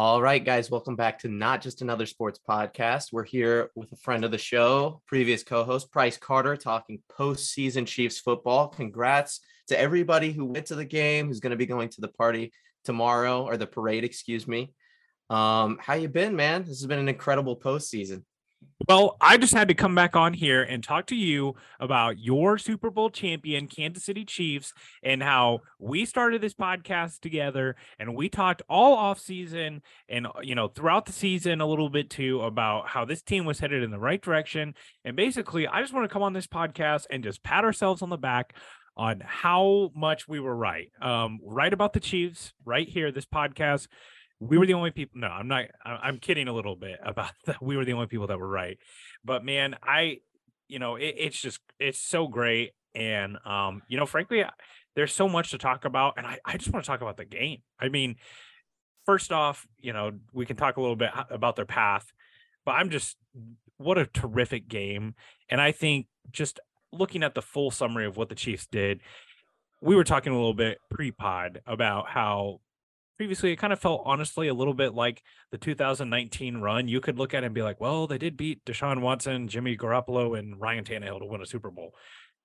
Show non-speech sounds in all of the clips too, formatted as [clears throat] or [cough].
All right, guys, welcome back to Not Just Another Sports Podcast. We're here with a friend of the show, previous co host, Price Carter, talking postseason Chiefs football. Congrats to everybody who went to the game, who's going to be going to the party tomorrow, or the parade, excuse me. Um, how you been, man? This has been an incredible postseason. Well, I just had to come back on here and talk to you about your Super Bowl champion, Kansas City Chiefs, and how we started this podcast together and we talked all off season and uh, you know throughout the season a little bit too about how this team was headed in the right direction. And basically, I just want to come on this podcast and just pat ourselves on the back on how much we were right. Um, right about the Chiefs, right here, this podcast we were the only people no i'm not i'm kidding a little bit about [laughs] that we were the only people that were right. But man i you know it, it's just it's so great. And um you know frankly there's so much to talk about and i, I just want to talk about the game. I mean first off you know we can talk a little bit about their path but i'm just what a terrific game. And i think just looking at the full summary of what the chiefs did we were talking a little bit pre-pod about how previously, it kind of felt honestly a little bit like the 2019 run. You could look at it and be like, well, they did beat Deshaun Watson, Jimmy Garoppolo, and Ryan Tannehill to win a Super Bowl.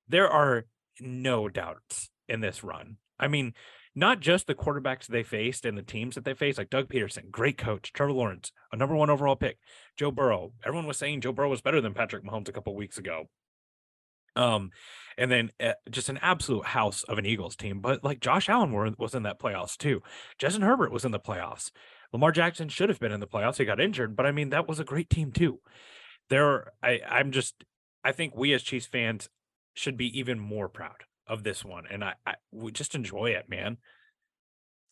There are no doubts in this run. I mean, not just the quarterbacks they faced and the teams that they faced, like Doug Pederson, great coach, Trevor Lawrence, a number one overall pick, Joe Burrow. Everyone was saying Joe Burrow was better than Patrick Mahomes a couple weeks ago. Um, and then uh, just an absolute house of an Eagles team. But like Josh Allen were, was in that playoffs too. Justin Herbert was in the playoffs. Lamar Jackson should have been in the playoffs. He got injured, but I mean that was a great team too. There, I, I'm just, I think we as Chiefs fans should be even more proud of this one, and I, I we just enjoy it, man.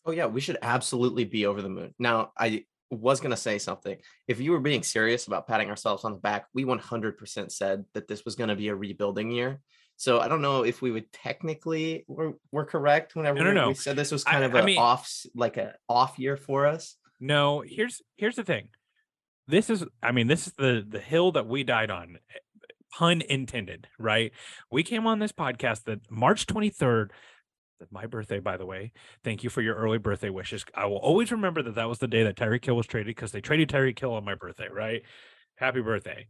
Oh yeah, we should absolutely be over the moon. Now, I was going to say something. If you were being serious about patting ourselves on the back, we 100% said that this was going to be a rebuilding year. So I don't know if we would technically were, were correct whenever no, no, no. we said this was kind I, of an off like a off year for us. No, here's here's the thing. This is I mean this is the the hill that we died on eh, pun intended, right? We came on this podcast that March 23rd my birthday, by the way. Thank you for your early birthday wishes. I will always remember that that was the day that Tyreek Hill was traded because they traded Tyreek Hill on my birthday, right? Happy birthday.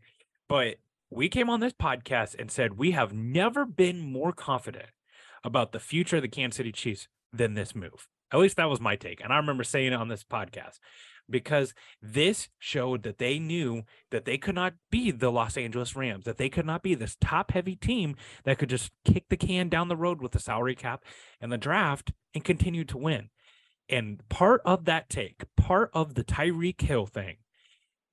But we came on this podcast and said we have never been more confident about the future of the Kansas City Chiefs than this move. At least that was my take. And I remember saying it on this podcast because this showed that they knew that they could not be the Los Angeles Rams, that they could not be this top heavy team that could just kick the can down the road with the salary cap and the draft and continue to win. And part of that take, part of the Tyreek Hill thing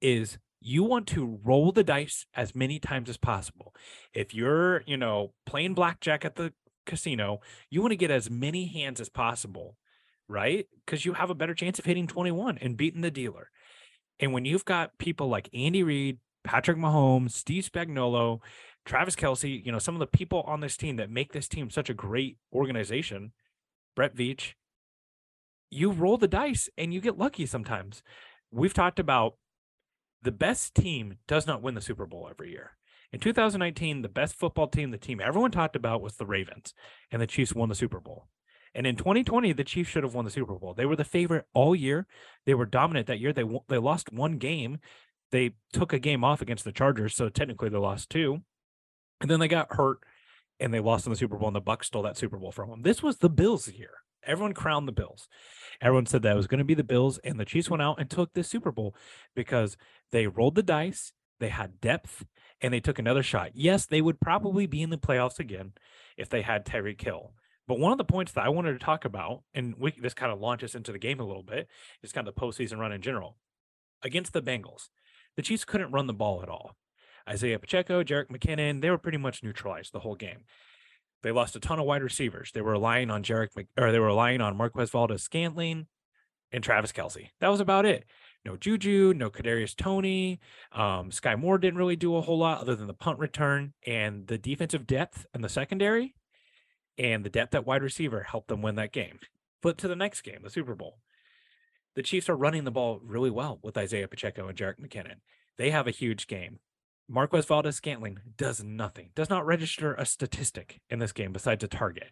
is you want to roll the dice as many times as possible. If you're, you know, playing blackjack at the casino, you want to get as many hands as possible, right? Because you have a better chance of hitting 21 and beating the dealer. And when you've got people like Andy Reid, Patrick Mahomes, Steve Spagnuolo, Travis Kelce, you know, some of the people on this team that make this team such a great organization, Brett Veach, you roll the dice and you get lucky sometimes. We've talked about the best team does not win the Super Bowl every year. In 2019, the best football team, the team everyone talked about was the Ravens, and the Chiefs won the Super Bowl. And in 2020, the Chiefs should have won the Super Bowl. They were the favorite all year. They were dominant that year. They they lost one game. They took a game off against the Chargers, so technically they lost two. And then they got hurt and they lost in the Super Bowl, and the Bucs stole that Super Bowl from them. This was the Bills year. Everyone crowned the Bills. Everyone said that it was going to be the Bills, and the Chiefs went out and took this Super Bowl because they rolled the dice, they had depth, and they took another shot. Yes, they would probably be in the playoffs again if they had Tyreek Hill. But one of the points that I wanted to talk about, and we, this kind of launches into the game a little bit, is kind of the postseason run in general. Against the Bengals, the Chiefs couldn't run the ball at all. Isaiah Pacheco, Jerick McKinnon, they were pretty much neutralized the whole game. They lost a ton of wide receivers. They were relying on Jarek Mc, or they were relying on Marquez Valdes-Scantling and Travis Kelce. That was about it. No Juju, no Kadarius Toney. Um, Skyy Moore didn't really do a whole lot other than the punt return and the defensive depth and the secondary and the depth at wide receiver helped them win that game. Flip to the next game, the Super Bowl. The Chiefs are running the ball really well with Isaiah Pacheco and Jerick McKinnon. They have a huge game. Marquez Valdes-Scantling does nothing, does not register a statistic in this game besides a target.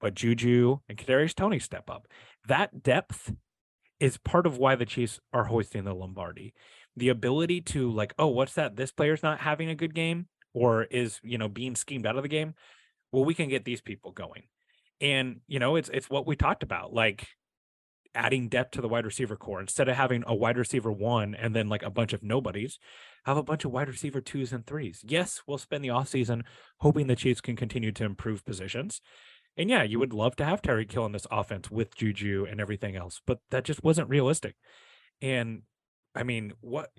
But Juju and Kadarius Toney step up. That depth is part of why the Chiefs are hoisting the Lombardi. The ability to like, oh, what's that? This player's not having a good game or is, you know, being schemed out of the game. Well, we can get these people going. And, you know, it's it's what we talked about. Like adding depth to the wide receiver corps instead of having a wide receiver one and then like a bunch of nobodies have a bunch of wide receiver twos and threes yes we'll spend the offseason hoping the chiefs can continue to improve positions and yeah you would love to have Tyreek Hill in this offense with juju and everything else but that just wasn't realistic and i mean what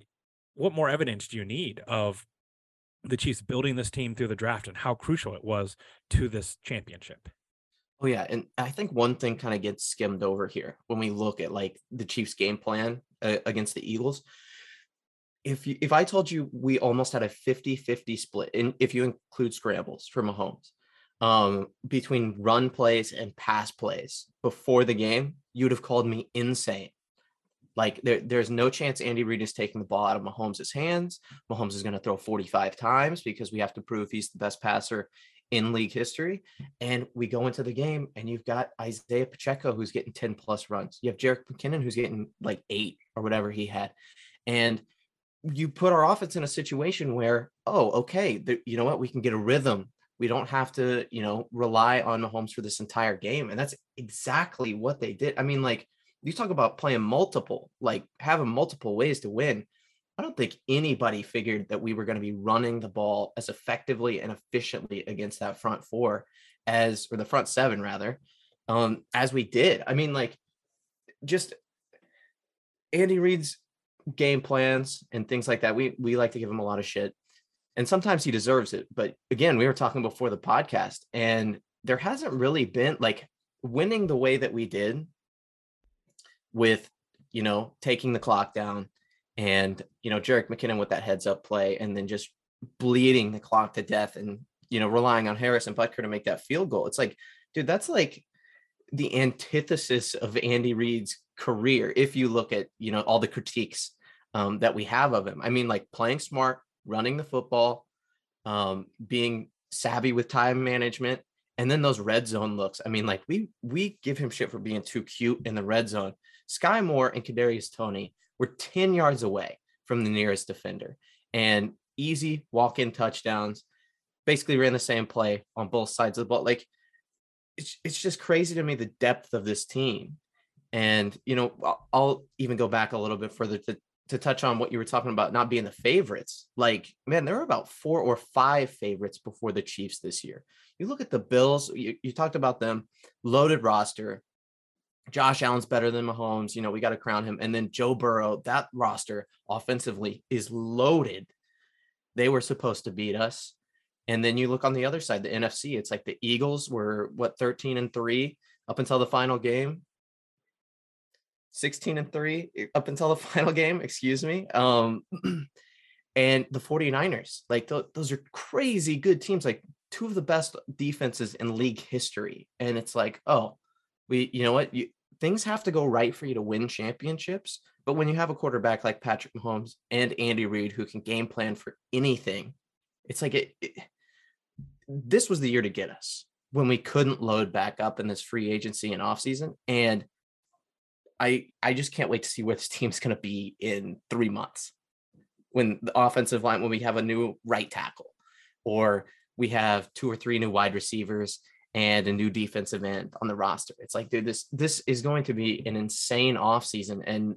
what more evidence do you need of the chiefs building this team through the draft and how crucial it was to this championship Oh yeah, and I think one thing kind of gets skimmed over here when we look at like the Chiefs' game plan uh, against the Eagles. If you, if I told you we almost had a 50-50 split, and if you include scrambles for Mahomes, um, between run plays and pass plays before the game, you'd have called me insane. Like there, there's no chance Andy Reid is taking the ball out of Mahomes' hands. Mahomes is going to throw 45 times because we have to prove he's the best passer in league history. And we go into the game and you've got Isaiah Pacheco who's getting 10 plus runs. You have Jerick McKinnon who's getting like eight or whatever he had. And you put our offense in a situation where, oh, okay, the, you know what? We can get a rhythm. We don't have to, you know, rely on Mahomes for this entire game. And that's exactly what they did. I mean, like you talk about playing multiple, like having multiple ways to win. I don't think anybody figured that we were going to be running the ball as effectively and efficiently against that front four as, or the front seven rather, um, as we did. I mean, like, just Andy Reid's game plans and things like that. We we like to give him a lot of shit, and sometimes he deserves it. But again, we were talking before the podcast, and there hasn't really been like winning the way that we did with you know taking the clock down and you know Jerick McKinnon with that heads up play, and then just bleeding the clock to death, and you know relying on Harrison Butker to make that field goal. It's like, dude, that's like the antithesis of Andy Reid's career. If you look at you know all the critiques um, that we have of him, I mean, like playing smart, running the football, um, being savvy with time management, and then those red zone looks. I mean, like we we give him shit for being too cute in the red zone. Skyy Moore and Kadarius Toney we're 10 yards away from the nearest defender and easy walk-in touchdowns. Basically ran the same play on both sides of the ball. Like it's it's just crazy to me the depth of this team. And you know, I'll, I'll even go back a little bit further to to touch on what you were talking about not being the favorites. Like, man, there were about four or five favorites before the Chiefs this year. You look at the Bills, you, you talked about them, loaded roster. Josh Allen's better than Mahomes. You know, we got to crown him. And then Joe Burrow, that roster offensively is loaded. They were supposed to beat us. And then you look on the other side, the NFC, it's like the Eagles were what 13 and 3 up until the final game. 16 and 3 eh, up until the [laughs] final game, excuse me. Um [clears throat] and the 49ers, like th- those are crazy good teams, like two of the best defenses in league history. And it's like, oh, we, you know what, you, things have to go right for you to win championships. But when you have a quarterback like Patrick Mahomes and Andy Reid who can game plan for anything, it's like it, it, this was the year to get us when we couldn't load back up in this free agency and offseason. And I I just can't wait to see where this [laughs] team's to be in three months when the offensive line, when we have a new right tackle or we have two or three new wide receivers and a new defensive end on the roster. It's like, dude, this this is going to be an insane offseason. And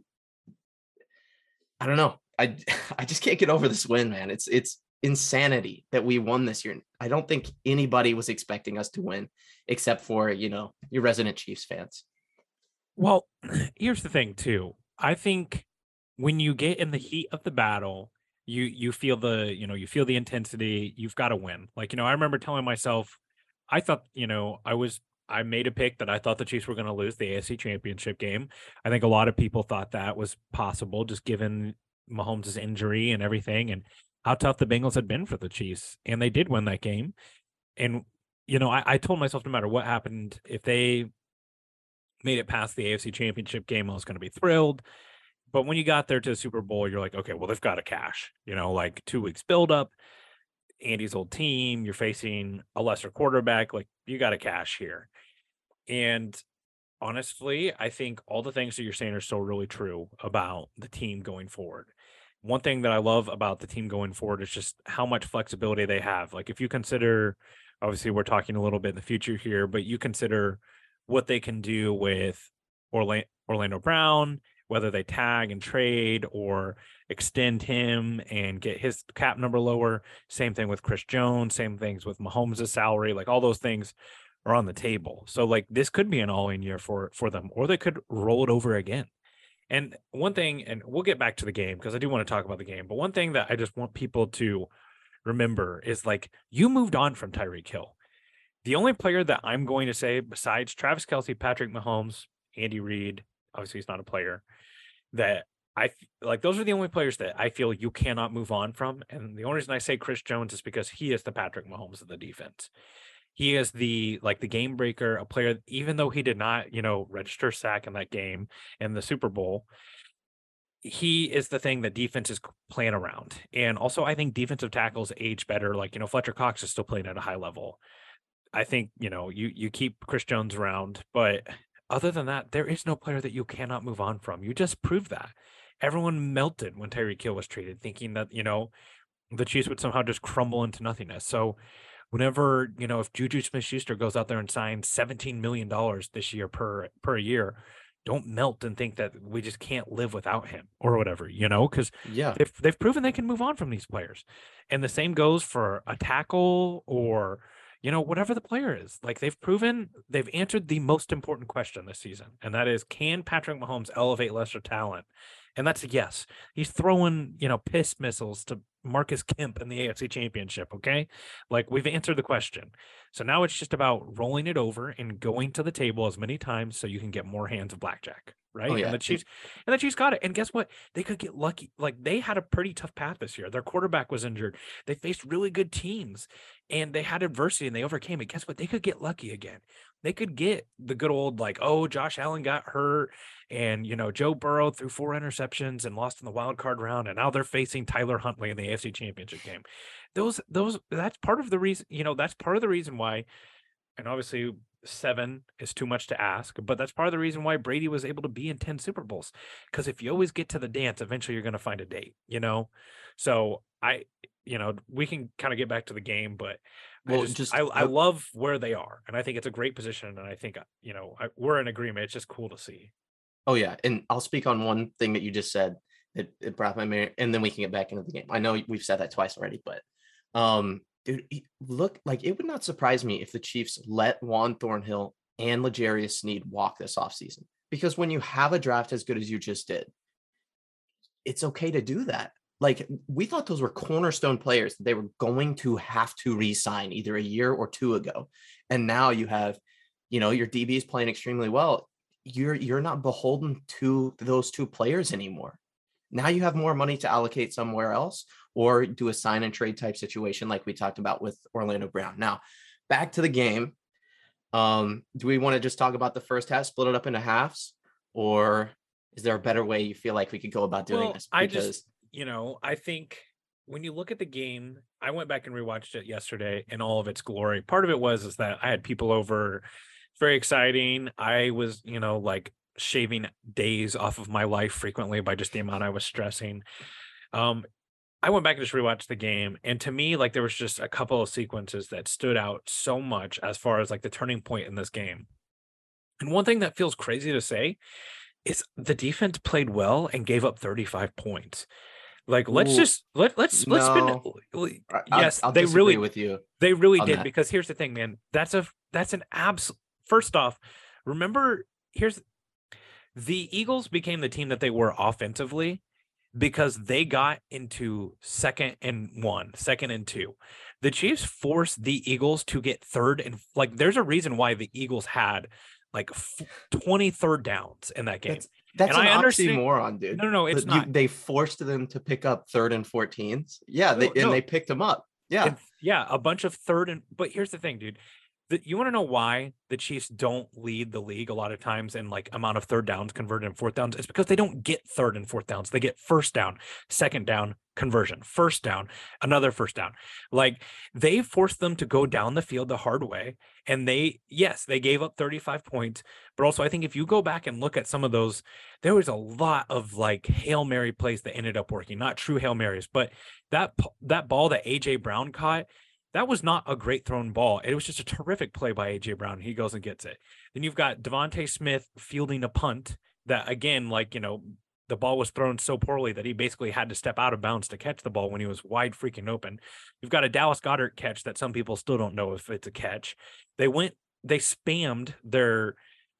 I don't know. I [laughs] I just can't get over this win, man. It's it's insanity that we won this year. I don't think anybody was expecting us to win except for, you know, your resident Chiefs fans. Well, [clears throat] here's the thing too. I think when you get in the heat of the battle, you you feel the, you know, you feel the intensity, you've got to win. Like, you know, I remember telling myself I thought, you know, I was I made a pick that I thought the Chiefs were going to lose the AFC Championship game. I think a lot of people thought that was possible, just given Mahomes' injury and everything, and how tough the Bengals had been for the Chiefs, and they did win that game. And you know, I, I told myself no matter what happened, if they made it past the AFC Championship game, I was going to be thrilled. But when you got there to the Super Bowl, you're like, okay, well, they've got to cash. You know, like two weeks build up. Andy's old team, you're facing a lesser quarterback, like you got to cash here. And honestly, I think all the things that you're saying are still really true about the team going forward. One thing that I love about the team going forward is just how much flexibility they have. Like if you consider obviously we're talking a little bit in the future here, but you consider what they can do with Orlando Brown, whether they tag and trade or extend him and get his cap number lower. Same thing with Chris Jones, same things with Mahomes' salary, like all those things are on the table. So like this could be an all-in year for for them, or they could roll it over again. And one thing, and we'll get back to the game because I do want to talk about the game, but one thing that I just want people to remember is like you moved on from Tyreek Hill. The only player that I'm going to say besides Travis Kelce, Patrick Mahomes, Andy Reid, obviously he's not a player, that I like those are the only players that I feel you cannot move on from. And the only reason I say Chris Jones is because he is the Patrick Mahomes of the defense. He is the like the game breaker, a player, even though he did not, you know, register sack in that game in the Super Bowl, he is the thing that defense is playing around. And also, I think defensive tackles age better. Like, you know, Fletcher Cox is still playing at a high level. I think, you know, you you keep Chris Jones around, but other than that, there is no player that you cannot move on from. You just proved that. Everyone melted when Tyreek Hill was traded, thinking that, you know, the Chiefs would somehow just crumble into nothingness. So whenever, you know, if Juju Smith Schuster goes out there and signs $17 million this year per per year, don't melt and think that we just can't live without him or whatever, you know, because yeah, they've, they've proven they can move on from these players. And the same goes for a tackle or, you know, whatever the player is. Like they've proven they've answered the most important question this season, and that is can Patrick Mahomes elevate lesser talent? And that's a yes. He's throwing, you know, piss missiles to Marcus Kemp in the AFC Championship. Okay. Like we've answered the question. So now it's just about rolling it over and going to the table as many times so you can get more hands of blackjack. Right. Oh, yeah. And the Chiefs and the Chiefs got it. And guess what? They could get lucky. Like they had a pretty tough path this year. Their quarterback was injured. They faced really good teams and they had adversity and they overcame it. Guess what? They could get lucky again. They could get the good old like, oh, Josh Allen got hurt and you know, Joe Burrow threw four interceptions and lost in the wild card round, and now they're facing Tyler Huntley in the AFC championship game. Those those that's part of the reason, you know, that's part of the reason why, and obviously seven is too much to ask, but that's part of the reason why Brady was able to be in 10 Super Bowls. Because if you always get to the dance, eventually you're going to find a date, you know? So I, you know, we can kind of get back to the game, but well, I just, just I, I, love where they are, and I think it's a great position. And I think uh, you know I, we're in agreement. It's just cool to see. Oh yeah, and I'll speak on one thing that you just said. It, it brought my memory, and then we can get back into the game. I know we've said that twice already, but um, dude, look like it would not surprise me if the Chiefs let Juan Thornhill and L'Jarius Sneed walk this offseason. Because when you have a draft as good as you just did, it's okay to do that. Like we thought those were cornerstone players that they were going to have to re-sign either a year or two ago. And now you have, you know, your DB is playing extremely well. You're you're not beholden to those two players anymore. Now you have more money to allocate somewhere else or do a sign and trade type situation like we talked about with Orlando Brown. Now, back to the game. Um, do we want to just talk about the first half, split it up into halves, or is there a better way you feel like we could go about doing well, this? Because I just you know, I think when you look at the game, I went back and rewatched it yesterday in all of its glory. Part of it was is that I had people over, very exciting. I was, you know, like shaving days off of my life frequently by just the amount I was stressing. Um, I went back and just rewatched the game, and to me, like there was just a couple of sequences that stood out so much as far as like the turning point in this game. And one thing that feels crazy to say is the defense played well and gave up 35 points. Like let's Ooh, just let let's let's no. spend. Yes, I'll, I'll they really with you. They really did that. because here's the thing, man. That's a that's an abs. First off, remember here's the Eagles became the team that they were offensively because they got into second and one, second and two. The Chiefs forced the Eagles to get third and like there's a reason why the Eagles had like 20 third downs in that game. That's, that's and an I understand moron, dude. No, no, no it's not. they forced them to pick up third and 14s. Yeah, they, no, and no. they picked them up. Yeah. yeah, a bunch of third and but here's the thing, dude. You want to know why the Chiefs don't lead the league a lot of times in like amount of third downs converted and fourth downs? It's because they don't get third and fourth downs. They get first down, second down, conversion, first down, another first down. Like they forced them to go down the field the hard way. And they, yes, they gave up 35 points. But also, I think if you go back and look at some of those, there was a lot of like Hail Mary plays that ended up working, not true Hail Marys, but that, that ball that AJ Brown caught that was not a great thrown ball. It was just a terrific play by AJ Brown. He goes and gets it. Then you've got DeVonta Smith fielding a punt that again, like you know, the ball was thrown so poorly that he basically had to step out of bounds to catch the ball when he was wide freaking open. You've got a Dallas Goedert catch that some people still don't know if it's a catch. They went, they spammed their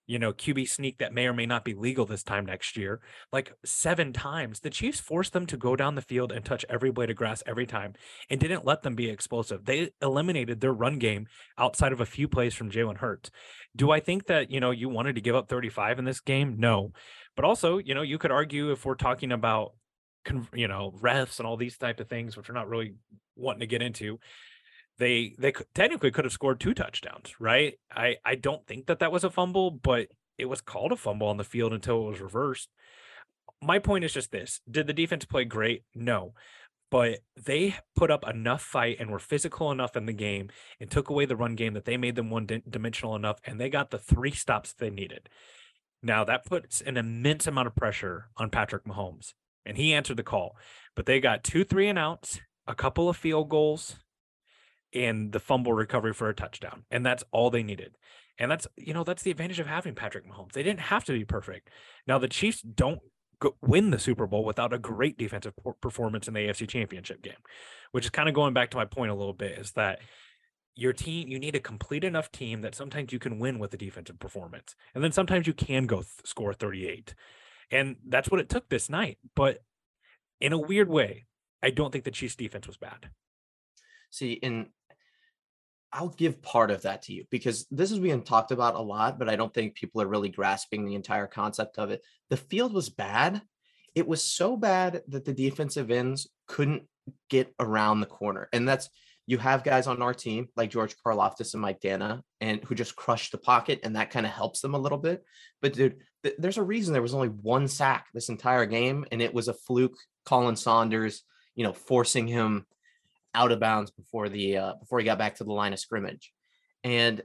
you know, QB sneak that may or may not be legal this time next year, like seven times. The Chiefs forced them to go down the field and touch every blade of grass every time and didn't let them be explosive. They eliminated their run game outside of a few plays from Jalen Hurts. Do I think that, you know, you wanted to give up 35 in this game? No. But also, you know, you could argue if we're talking about, you know, refs and all these type of things, which we're not really wanting to get into, they they technically could have scored two touchdowns, right? I I don't think that that was a fumble, but it was called a fumble on the field until it was reversed. My point is just this: Did the defense play great? No, but they put up enough fight and were physical enough in the game and took away the run game that they made them one dimensional enough, and they got the three stops they needed. Now that puts an immense amount of pressure on Patrick Mahomes, and he answered the call. But they got two three and outs, a couple of field goals, and the fumble recovery for a touchdown. And that's all they needed. And that's, you know, that's the advantage of having Patrick Mahomes. They didn't have to be perfect. Now, the Chiefs don't win the Super Bowl without a great defensive performance in the AFC Championship game, which is kind of going back to my point a little bit is that your team, you need a complete enough team that sometimes you can win with a defensive performance. And then sometimes you can go th- score 38. And that's what it took this night. But in a weird way, I don't think the Chiefs defense was bad. See, in I'll give part of that to you because this is being talked about a lot, but I don't think people are really grasping the entire concept of it. The field was bad. It was so bad that the defensive ends couldn't get around the corner. And that's you have guys on our team like George Karlaftis and Mike Danna, and who just crush the pocket, and that kind of helps them a little bit. But dude, th- there's a reason there was only one sack this entire game, and it was a fluke. Colin Saunders, you know, forcing him out of bounds before the uh, before he got back to the line of scrimmage. And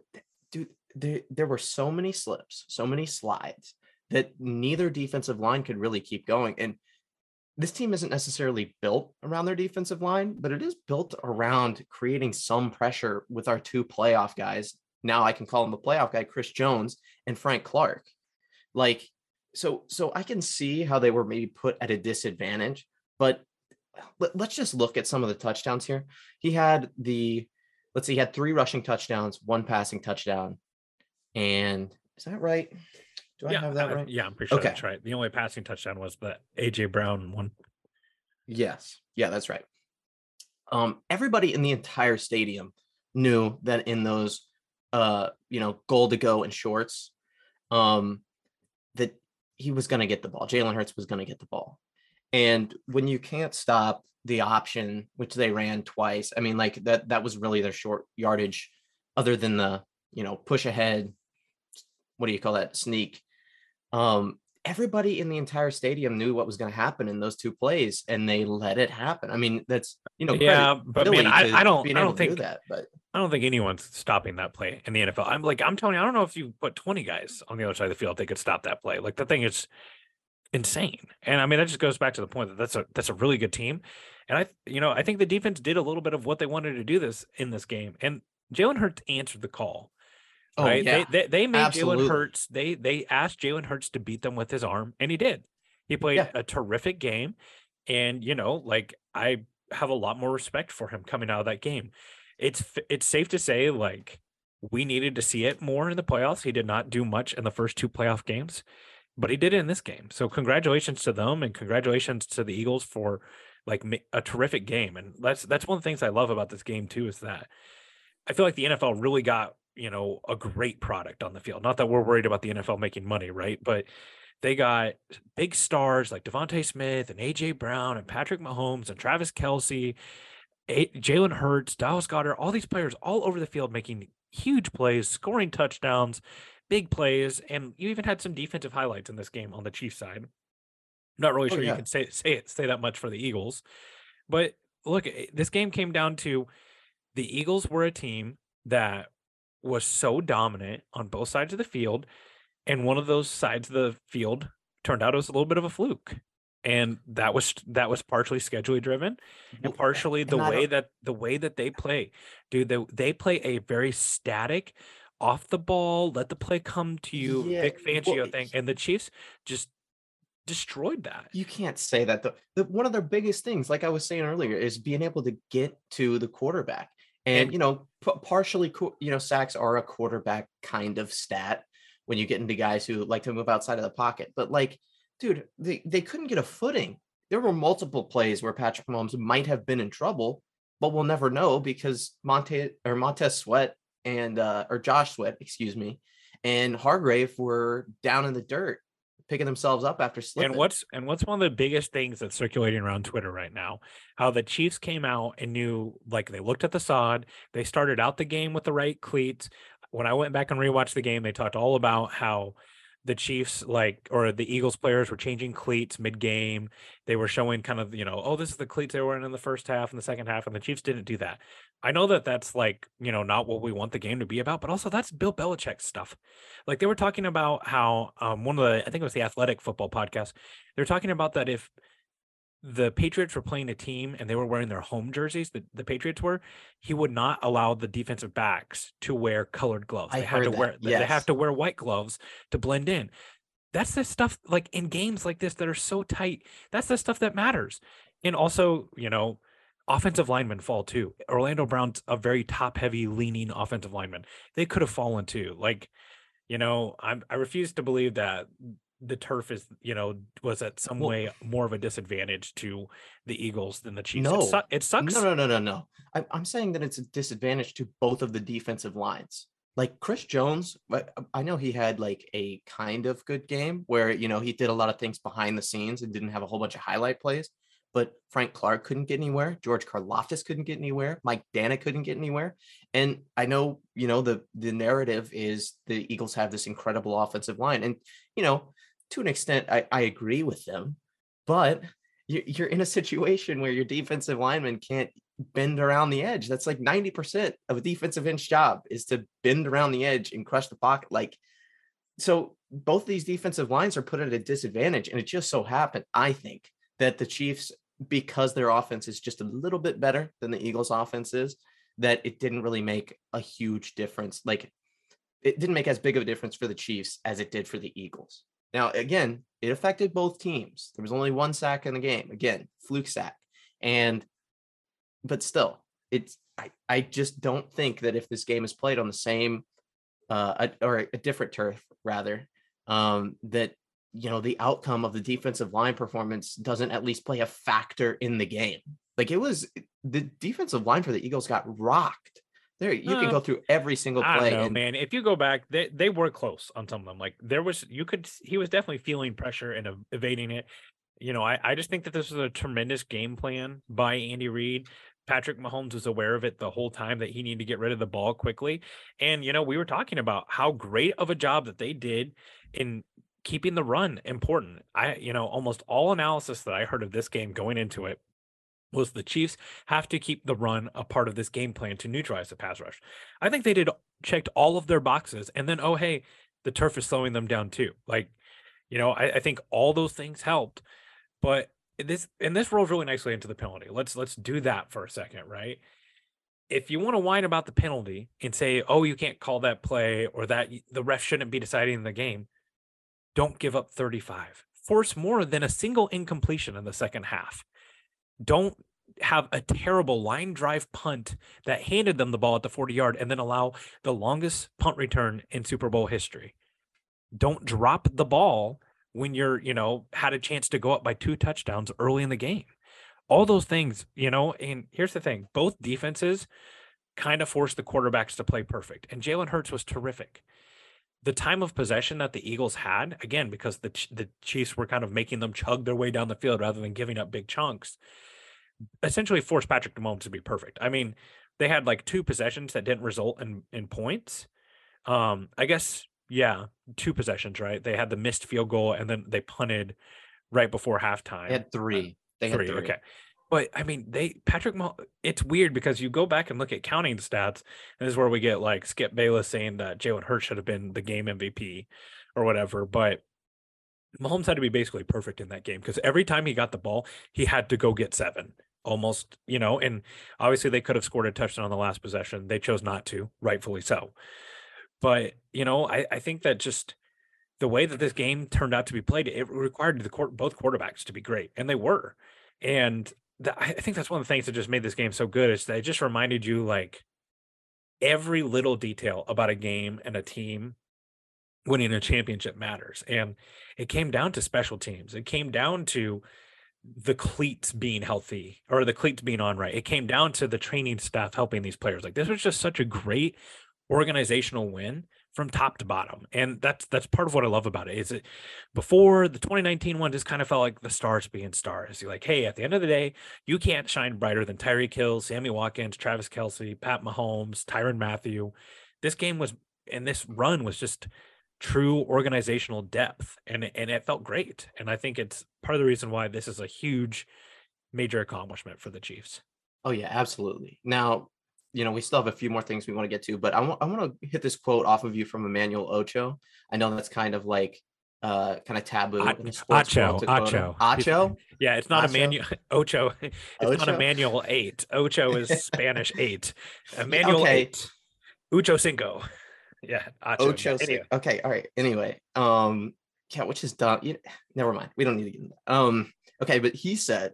dude, there, there were so many slips, so many slides that neither defensive line could really keep going. And this team isn't necessarily built around their defensive line, but it is built around creating some pressure with our two playoff guys. Now I can call him the playoff guy, Chris Jones and Frank Clark. Like, so so I can see how they were maybe put at a disadvantage, but let, us just look at some of the touchdowns here. He had the, let's see, he had three rushing touchdowns, one passing touchdown. And is that right? Do I yeah, have that right? yeah, I'm pretty sure okay. that's right. The only passing touchdown was the AJ Brown one. Yes. Yeah, that's right. Um, everybody in the entire stadium knew that in those uh, you know, goal to go and shorts, um, that he was gonna get the ball. Jalen Hurts was gonna get the ball. And when you can't stop the option, which they ran twice, I mean, like that that was really their short yardage, other than the you know push ahead. What do you call that sneak? Um, everybody in the entire stadium knew what was going to happen in those two plays, and they let it happen. I mean, that's you know, yeah, but man, I, I, don't, I don't think do that, but I don't think anyone's stopping that play in the NFL. I'm like, I'm telling you, I don't know if you put 20 guys on the other side of the field, they could stop that play. Like the thing is insane. And I mean, that just goes back to the point that that's a that's a really good team. And I, you know, I think the defense did a little bit of what they wanted to do this in this game. And Jalen Hurts answered the call. Oh, right? yeah. They, they, they made Jalen Hurts. They they asked Jalen Hurts to beat them with his arm, and he did. He played yeah. a terrific game, and you know, like I have a lot more respect for him coming out of that game. It's it's safe to say, like we needed to see it more in the playoffs. He did not do much in the first two playoff games but he did it in this game. So congratulations to them and congratulations to the Eagles for like a terrific game. And that's that's one of the things I love about this game too is that I feel like the NFL really got, you know, a great product on the field. Not that we're worried about the NFL making money, right? But they got big stars like DeVonta Smith and AJ Brown and Patrick Mahomes and Travis Kelce, Jalen Hurts, Dallas Goedert, all these players all over the field making huge plays, scoring touchdowns, big plays, and you even had some defensive highlights in this game on the Chiefs side. I'm not really Oh, sure yeah. you can say say it say that much for the Eagles, but look, eh, this game came down to the Eagles were a team that was so dominant on both sides of the field, and one of those sides of the field turned out it was a little bit of a fluke. And that was that was partially schedule driven and partially the and way that the way that they play dude they, they play a very static off the ball let the play come to you Yeah, Vic Fangio well, thing and the Chiefs just destroyed that You can't say that. The, the one of their biggest things, like I was saying earlier, is being able to get to the quarterback. And, And- you know, p- partially, you know, sacks are a quarterback kind of stat when you get into guys who like to move outside of the pocket. But like, dude, they, they couldn't get a footing. There were multiple plays where Patrick Mahomes might have been in trouble, but we'll never know because Monte or Montez Sweat and uh or Josh Sweat, excuse me, and Hargrave were down in the dirt, picking themselves up after slipping. and what's and what's one of the biggest things that's circulating around Twitter right now how the Chiefs came out and knew like they looked at the sod they started out the game with the right cleats when I went back and rewatched the game they talked all about how the Chiefs like or the Eagles players were changing cleats mid game they were showing kind of you know oh this is the cleats they were in in the first half and the second half and the Chiefs didn't do that I know that that's like you know not what we want the game to be about but also that's Bill Belichick stuff like they were talking about how um, one of the I think it was the Athletic Football podcast. They're talking about that if the Patriots were playing a team and they were wearing their home jerseys, the, the Patriots were, he would not allow the defensive backs to wear colored gloves. I They had to that, wear they- they have to wear white gloves to blend in. That's the stuff like in games like this that are so tight. That's the stuff that matters. And also, you know, offensive linemen fall too. Orlando Brown's a very top heavy leaning offensive lineman. They could have fallen too. Like, you know, I'm I refuse to believe that the turf is, you know, was at some Well- way more of a disadvantage to the Eagles than the Chiefs. No. It, su- it sucks. No, no, no, no, no. I'm, I'm saying that it's a disadvantage to both of the defensive lines. Like Chris Jones, I know he had like a kind of good game where, you know, he did a lot of things behind the scenes and didn't have a whole bunch of highlight plays. But Frank Clark couldn't get anywhere. George Karlaftis couldn't get anywhere. Mike Danna couldn't get anywhere. And I know, you know, the the narrative is the Eagles have this incredible offensive line. And, you know, to an extent, I, I agree with them. But you- you're in a situation where your defensive lineman can't bend around the edge. That's like 90% of a defensive end's job is to bend around the edge and crush the pocket. Like, so both these defensive lines are put at a disadvantage. And it just so happened, I think, that the Chiefs, because their offense is just a little bit better than the Eagles' offense is, that it didn't really make a huge difference. Like, it didn't make as big of a difference for the Chiefs as it did for the Eagles. Now, again, it affected both teams. There was only one sack in the game. Again, fluke sack. And but still, it's I, I just don't think that if this game is played on the same uh a, or a different turf rather, um, that you know the outcome of the defensive line performance doesn't at least play a factor in the game. Like it was the defensive line for the Eagles got rocked. There, you can Uh, go through every single play. know, and man. If you go back, they they were close on some of them. Like there was, you could, he was definitely feeling pressure and ev- evading it. You know, I I just think that this was a tremendous game plan by Andy Reid. Patrick Mahomes was aware of it the whole time that he needed to get rid of the ball quickly. And you know, we were talking about how great of a job that they did in keeping the run important. I, you know, almost all analysis that I heard of this game going into it was the Chiefs have to keep the run a part of this game plan to neutralize the pass rush. I think they did checked all of their boxes, and then oh hey, the turf is slowing them down too. Like, you know, I, I think all those things helped, but this and this rolls really nicely into the penalty. Let's let's do that for a second, right? If you want to whine about the penalty and say, oh, you can't call that play or that the ref shouldn't be deciding the game, don't give up 35. Force more than a single incompletion in the second half. Don't have a terrible line drive punt that handed them the ball at the 40 yard and then allow the longest punt return in Super Bowl history. Don't drop the ball when you're, you know, had a chance to go up by two touchdowns early in the game. All those things, you know, and here's the thing both defenses kind of forced the quarterbacks to play perfect, and Jalen Hurts was terrific. The time of possession that the Eagles had, again, because the the Chiefs were kind of making them chug their way down the field rather than giving up big chunks, essentially forced Patrick Mahomes to be perfect. I mean, they had like two possessions that didn't result in in points. Um, I guess yeah, two possessions, right? They had the missed field goal and then they punted right before halftime. They had three. They three, had three. okay. But I mean, they Patrick. Mah- it's weird because you go back and look at counting stats, and this is where we get like Skip Bayless saying that Jalen Hurts should have been the game MVP or whatever. But Mahomes had to be basically perfect in that game because every time he got the ball, he had to go get seven, almost. You know, and obviously they could have scored a touchdown on the last possession. They chose not to, rightfully so. But you know, I, I think that just the way that this game turned out to be played, it required the court both quarterbacks to be great, and they were. And that, I think that's one of the things that just made this game so good is that it just reminded you like every little detail about a game and a team winning a championship matters. And it came down to special teams. It came down to the cleats being healthy or the cleats being on right. It came down to the training staff helping these players. Like this was just such a great organizational win from top to bottom. And that's that's part of what I love about it. Is it before the 2019 one just kind of felt like the stars being stars. You're like, hey, at the end of the day, you can't shine brighter than Tyreek Hill, Sammy Watkins, Travis Kelce, Pat Mahomes, Tyrann Mathieu. This game was and this run was just true organizational depth and and it felt great. And I think it's part of the reason why this is a huge major accomplishment for the Chiefs. Oh yeah, absolutely. Now, you know, we still have a few more things we want to get to, but I want I want to hit this quote off of you from Emmanuel Ocho. I know that's kind of like uh kind of taboo Ach- in the sports Acho, world to quote him. Acho. Acho? [laughs] Yeah, it's not Ocho? a manual [laughs] Ocho. It's not a manual eight. Ocho is Spanish eight. [laughs] Emmanuel okay. eight. Ucho cinco. Yeah, Acho. Ocho. Yeah, Ci- anyway. Okay, all right. Anyway, um, yeah, which is dumb. You, never mind. We don't need to get into that. Um, okay, but he said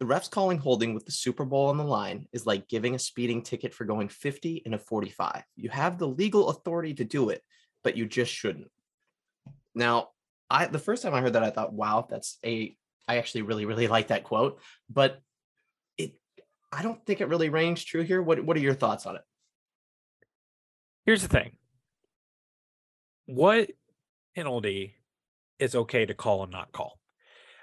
the refs calling holding with the Super Bowl on the line is like giving a speeding ticket for going 50 in a 45. You have the legal authority to do it, but you just shouldn't. Now, I the first time I heard that, I thought, wow, that's a I actually really, really like that quote, but it I don't think it really rings true here. What what are your thoughts on it? Here's the thing. What penalty is okay to call and not call?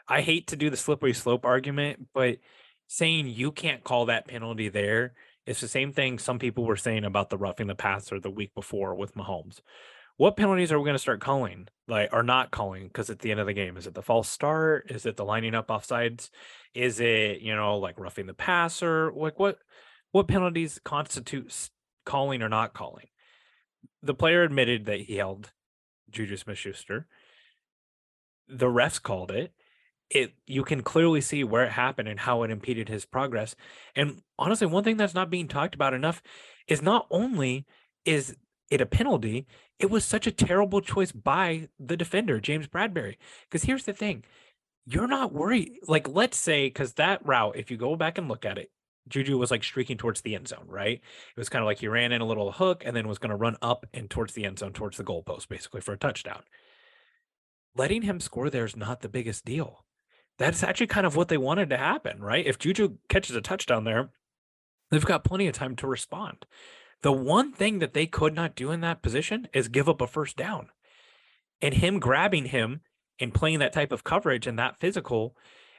I hate to do the slippery slope argument, but saying you can't call that penalty there is the same thing some people were saying about the roughing the passer the week before with Mahomes. What penalties are we going to start calling, like, or not calling? Because at the end of the game, is it the false start? Is it the lining up offsides? Is it you know like roughing the passer? Like what what penalties constitute calling or not calling? the player admitted that he held Juju Smith Schuster. The refs called it. It you can clearly see where it happened and how it impeded his progress. And honestly, one thing that's not being talked about enough is not only is it a penalty, it was such a terrible choice by the defender, James Bradberry. Because here's the thing. You're not worried. Like, let's say, because that route, if you go back and look at it, Juju was like streaking towards the end zone, right? It was kind of like he ran in a little hook and then was going to run up and towards the end zone, towards the goalpost, basically for a touchdown. Letting him score there is not the biggest deal. That's actually kind of what they wanted to happen, right? If Juju catches a touchdown there, they've got plenty of time to respond. The one thing that they could not do in that position is give up a first down. And him grabbing him and playing that type of coverage and that physical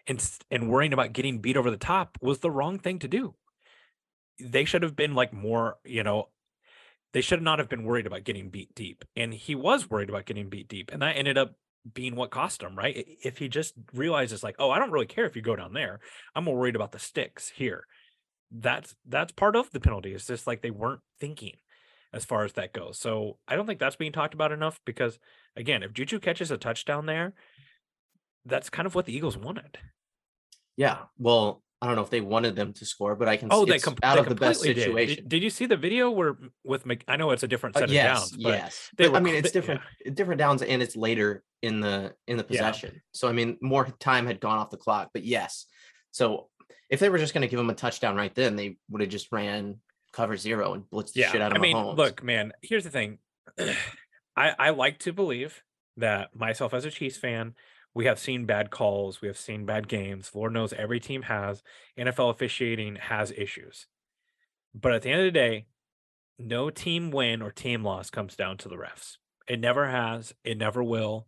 and and worrying about getting beat over the top was the wrong thing to do. They should have been like more, you know, they should not have been worried about getting beat deep. And he was worried about getting beat deep. And that ended up being what cost him, right? If he just realizes like, oh, I don't really care if you go down there. I'm more worried about the sticks here. That's that's part of the penalty. It's just like they weren't thinking as far as that goes. So I don't think that's being talked about enough because again, if Juju catches a touchdown there, that's kind of what the Eagles wanted. Yeah. Well, I don't know if they wanted them to score, but I can Oh, they, com- out they of the best completely did. Did- situation. Did, you see the video where with Mc, I know it's a different Uh, set of downs, but yes. they But, were I mean, it's different, different downs, and it's later in the in the Yeah. possession. So I mean, more time had gone off the clock. But yes, so if they were just going to give him a touchdown right then, they would have just ran cover zero and blitzed the yeah. shit out of I mean, Mahomes. look, man. Here's the thing. [clears throat] I I like to believe that myself as a Chiefs fan, we have seen bad calls, we have seen bad games. Lord knows every team has. NFL officiating has issues, but at the end of the day, no team win or team loss comes down to the refs. It never has. It never will.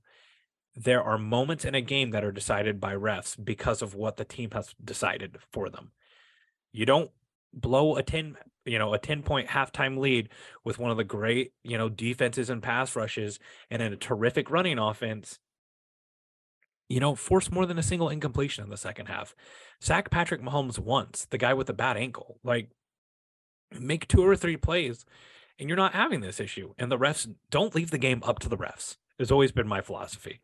There are moments in a game that are decided by refs because of what the team has decided for them. You don't blow a 10 you know a 10 point halftime lead with one of the great you know defenses and pass rushes and a terrific running offense you know force more than a single incompletion in the second half. Sack patrick mahomes once the guy with the bad ankle. Like make two or three plays and you're not having this issue and the refs don't leave the game up to the refs has always been my philosophy.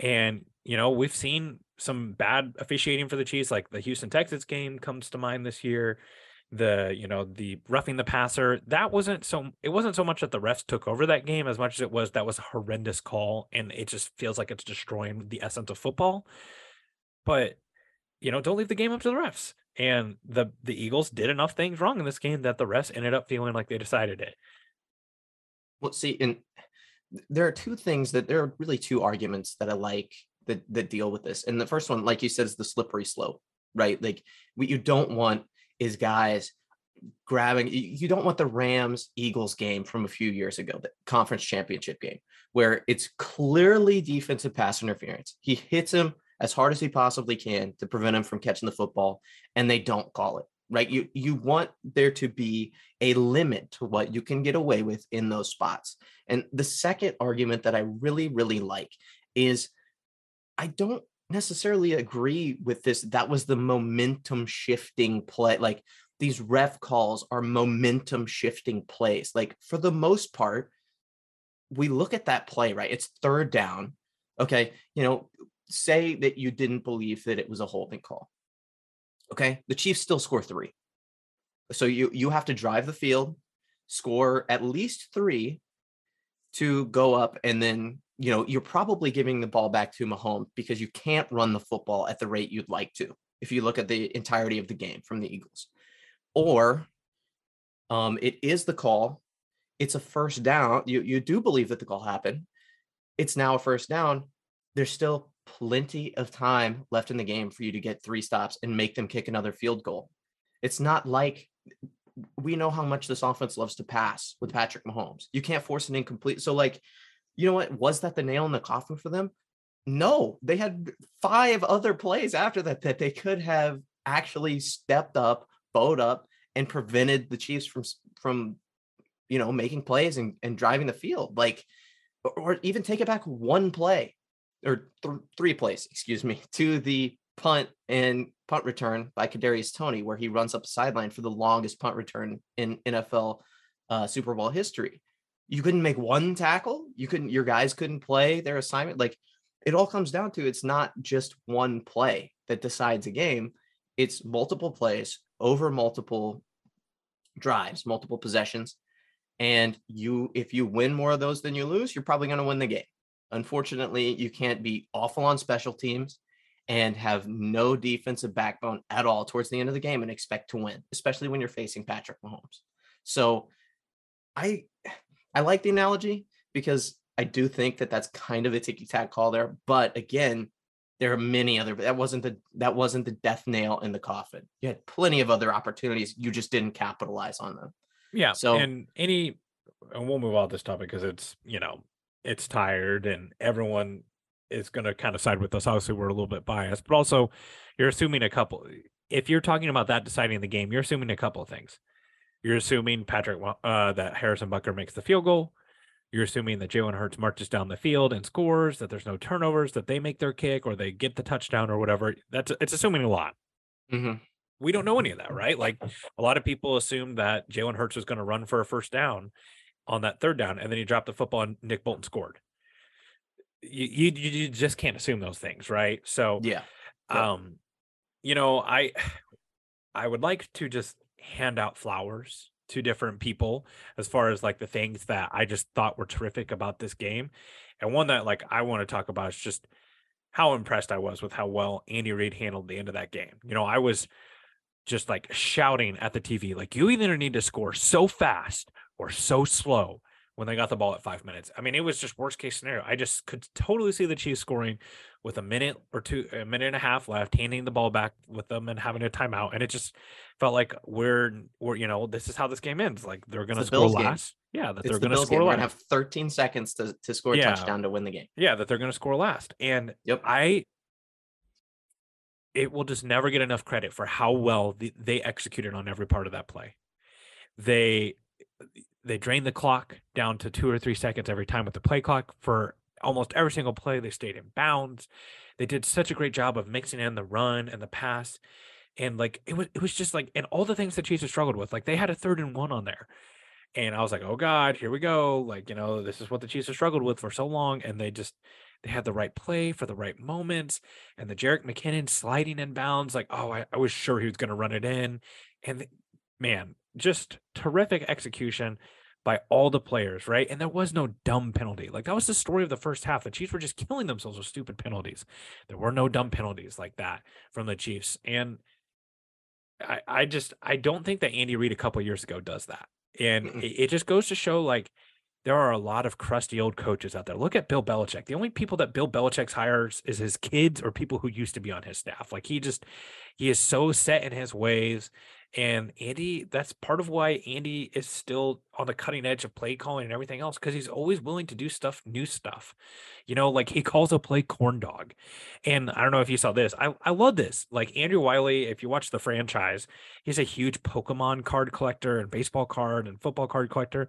And you know we've seen some bad officiating for the Chiefs, like the Houston Texans game comes to mind this year. The you know the roughing the passer that wasn't so it wasn't so much that the refs took over that game as much as it was that was a horrendous call and it just feels like it's destroying the essence of football. But you know don't leave the game up to the refs. And the the Eagles did enough things wrong in this game that the refs ended up feeling like they decided it. Well, see, and there are two things that there are really two arguments that I like that that deal with this. And the first one, like you said, is the slippery slope, right? Like what you don't want is guys grabbing you don't want the Rams Eagles game from a few years ago, the conference championship game, where it's clearly defensive pass interference. He hits him as hard as he possibly can to prevent him from catching the football, and they don't call it. Right. You you want there to be a limit to what you can get away with in those spots. And the second argument that I really, really like is I don't necessarily agree with this. That was the momentum shifting play. Like these ref calls are momentum shifting plays. Like for the most part, we look at that play, right? It's third down. Okay. You know, say that you didn't believe that it was a holding call. Okay. The Chiefs still score three. So you you have to drive the field, score at least three to go up and then you know, you're probably giving the ball back to Mahomes because you can't run the football at the rate you'd like to if you look at the entirety of the game from the Eagles. Or um, it is the call. It's a first down. You you do believe that the call happened. It's now a first down. There's still plenty of time left in the game for you to get three stops and make them kick another field goal. It's not like we know how much this offense loves to pass with Patrick Mahomes. You can't force an incomplete. So like you know what? Was that the nail in the coffin for them? No, they had five other plays after that that they could have actually stepped up, bowed up, and prevented the Chiefs from from you know making plays and, and driving the field. Like, or, even take it back one play or th- three plays, excuse me, to the punt and punt return by Kadarius Toney, where he runs up sideline for the longest punt return in NFL uh, Super Bowl history you couldn't make one tackle you couldn't your guys couldn't play their assignment like it all comes down to it's not just one play that decides a game it's multiple plays over multiple drives multiple possessions and you if you win more of those than you lose you're probably going to win the game. Unfortunately you can't be awful on special teams and have no defensive backbone at all towards the end of the game and expect to win especially when you're facing Patrick Mahomes. So I I like the analogy because I do think that that's kind of a ticky tack call there. But again, there are many other. That wasn't the that wasn't the death nail in the coffin. You had plenty of other opportunities. You just didn't capitalize on them. Yeah. So and any, and we'll move on this topic because it's you know it's tired and everyone is going to kind of side with us. Obviously, we're a little bit biased, but also you're assuming a couple. If you're talking about that deciding the game, you're assuming a couple of things. You're assuming Patrick uh, that Harrison Butker makes the field goal. You're assuming that Jalen Hurts marches down the field and scores, that there's no turnovers, that they make their kick or they get the touchdown or whatever. That's it's assuming a lot. Mm-hmm. We don't know any of that, right? Like a lot of people assumed that Jalen Hurts was going to run for a first down on that third down, and then he dropped the football and Nick Bolton scored. You you, you just can't assume those things, right? So yeah, um, you know, I [sighs] I would like to just hand out flowers to different people as far as like the things that I just thought were terrific about this game. And one that like I want to talk about is just how impressed I was with how well Andy Reid handled the end of that game. You know, I was just like shouting at the TV, like, you either need to score so fast or so slow when they got the ball at five minutes. I mean, it was just worst case scenario. I just could totally see the Chiefs scoring with a minute or two, a minute and a half left, handing the ball back with them and having a timeout. And it just felt like we're, we're, you know, this is how this game ends. Like they're going to score Bills last. Game. Yeah, that it's they're going to score game. last. Have 13 seconds to, to score a yeah. touchdown to win the game. Yeah, that they're going to score last. And yep. I, it will just never get enough credit for how well the, they executed on every part of that play. They they drained the clock down to two or three seconds every time with the play clock for almost every single play. They stayed in bounds. They did such a great job of mixing in the run and the pass. And like it was it was just like and all the things the Chiefs have struggled with. Like they had a third and one on there. And I was like, oh God, here we go. Like, you know, this is what the Chiefs have struggled with for so long. And they just they had the right play for the right moments. And the Jerick McKinnon sliding in bounds, like, oh, I, I was sure he was gonna run it in. And man, just terrific execution by all the players, right? And there was no dumb penalty. Like that was the story of the first half. The Chiefs were just killing themselves with stupid penalties. There were no dumb penalties like that from the Chiefs. And I, I just I don't think that Andy Reid a couple years ago does that. And it, it just goes to show like there are a lot of crusty old coaches out there. Look at Bill Belichick. The only people that Bill Belichick hires is his kids or people who used to be on his staff. Like he just he is so set in his ways and Andy, that's part of why Andy is still on the cutting edge of play calling and everything else because he's always willing to do stuff, new stuff. You know, like he calls a play corn dog. And I don't know if you saw this. I, I love this. Like Andrew Wiley, if you watch the franchise, he's a huge Pokemon card collector and baseball card and football card collector.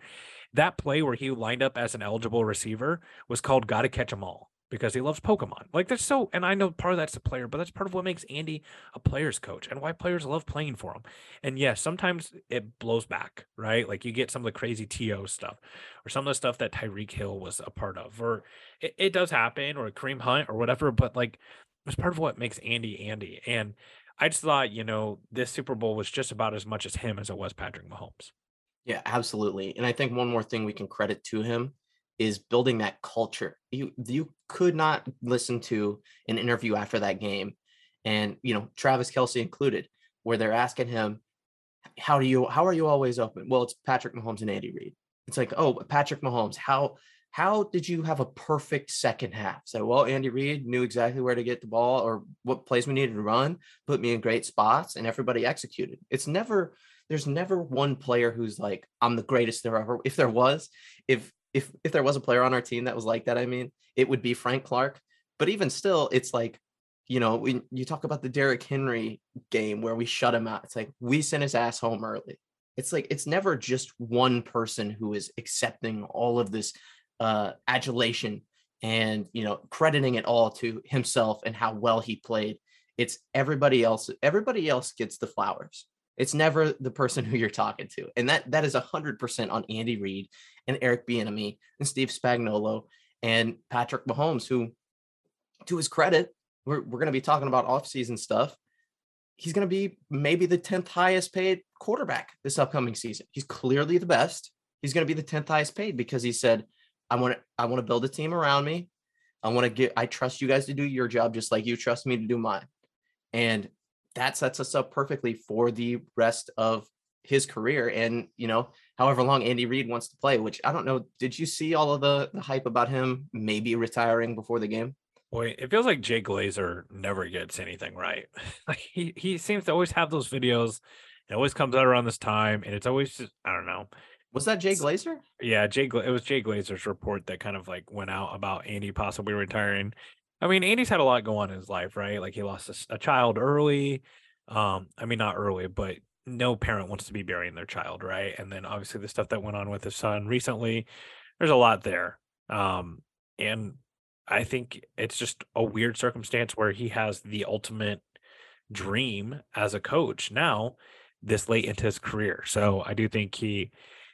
That play where he lined up as an eligible receiver was called Gotta Catch 'em All because he loves Pokemon. Like that's so, and I know part of that's the player, but that's part of what makes Andy a player's coach and why players love playing for him. And yes, sometimes it blows back, right? Like you get some of the crazy TO stuff or some of the stuff that Tyreek Hill was a part of, or it, it does happen, or Kareem Hunt or whatever, but like it's part of what makes Andy Andy. And I just thought, you know, this Super Bowl was just about as much as him as it was Patrick Mahomes. Yeah, absolutely. And I think one more thing we can credit to him is building that culture. You you could not listen to an interview after that game, and you know Travis Kelce included, where they're asking him, "How do you? How are you always open?" Well, it's Patrick Mahomes and Andy Reid. It's like, oh, Patrick Mahomes, how how did you have a perfect second half? So, well, Andy Reid knew exactly where to get the ball or what plays we needed to run, put me in great spots, and everybody executed. It's never there's never one player who's like, I'm the greatest there ever. If there was, if if if there was a player on our team that was like that, I mean, it would be Frank Clark. But even still, it's like, you know, when you talk about the Derrick Henry game where we shut him out, it's like we sent his ass home early. It's like it's never just one person who is accepting all of this uh adulation and you know crediting it all to himself and how well he played. It's everybody else, everybody else gets the flowers. It's never the person who you're talking to. And that that is 100% on Andy Reid and Eric Bieniemy and Steve Spagnuolo and Patrick Mahomes, who, to his credit, we're, we're going to be talking about offseason stuff. He's going to be maybe the 10th highest paid quarterback this upcoming season. He's clearly the best. He's going to be the 10th highest paid because he said, I want to I want to build a team around me. I want to get I trust you guys to do your job just like you trust me to do mine. And that sets us up perfectly for the rest of his career and you know however long Andy Reid wants to play which I don't know did you see all of the, the hype about him maybe retiring before the game Boy, it feels like Jay Glazer never gets anything right. [laughs] like he he seems to always have those videos. It always comes out around this time, and it's always just I don't know. Was that Jay Glazer? Yeah, Jay. It was Jay Glazer's report that kind of like went out about Andy possibly retiring. I mean, Andy's had a lot go on in his life, right? Like he lost a, a child early. Um, I mean, not early, but no parent wants to be burying their child, right? And then obviously the stuff that went on with his son recently, there's a lot there. Um, and I think it's just a weird circumstance where he has the ultimate dream as a coach now, this late into his career. So I do think he,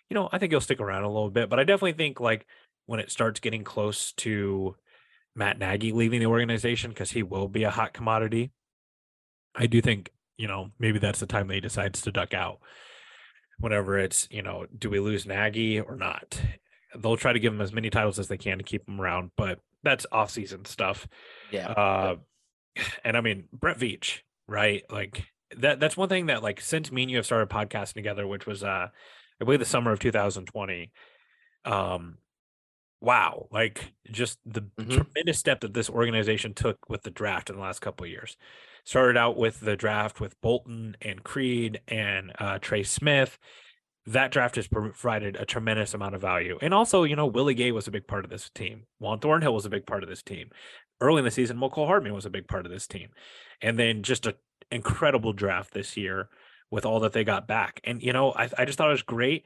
you know, I think he'll stick around a little bit, but I definitely think like when it starts getting close to Matt Nagy leaving the organization, because he will be a hot commodity, I do think you know, maybe that's the time that he decides to duck out. Whenever it's, you know, do we lose Nagy or not? They'll try to give him as many titles as they can to keep him around, but that's off-season stuff. Yeah. Uh, and I mean Brett Veach, right? Like that. That's one thing that, like, since me and you have started podcasting together, which was, uh, I believe, the summer of 2020. Um, wow, like just the mm-hmm. tremendous step that this organization took with the draft in the last couple of years started out with the draft with Bolton and Creed and uh, Trey Smith. That draft has provided a tremendous amount of value. And also, you know, Willie Gay was a big part of this team. Juan Thornhill was a big part of this team. early in the season, Mecole Hardman was a big part of this team. And then just an incredible draft this year with all that they got back. And, you know, I, I just thought it was great.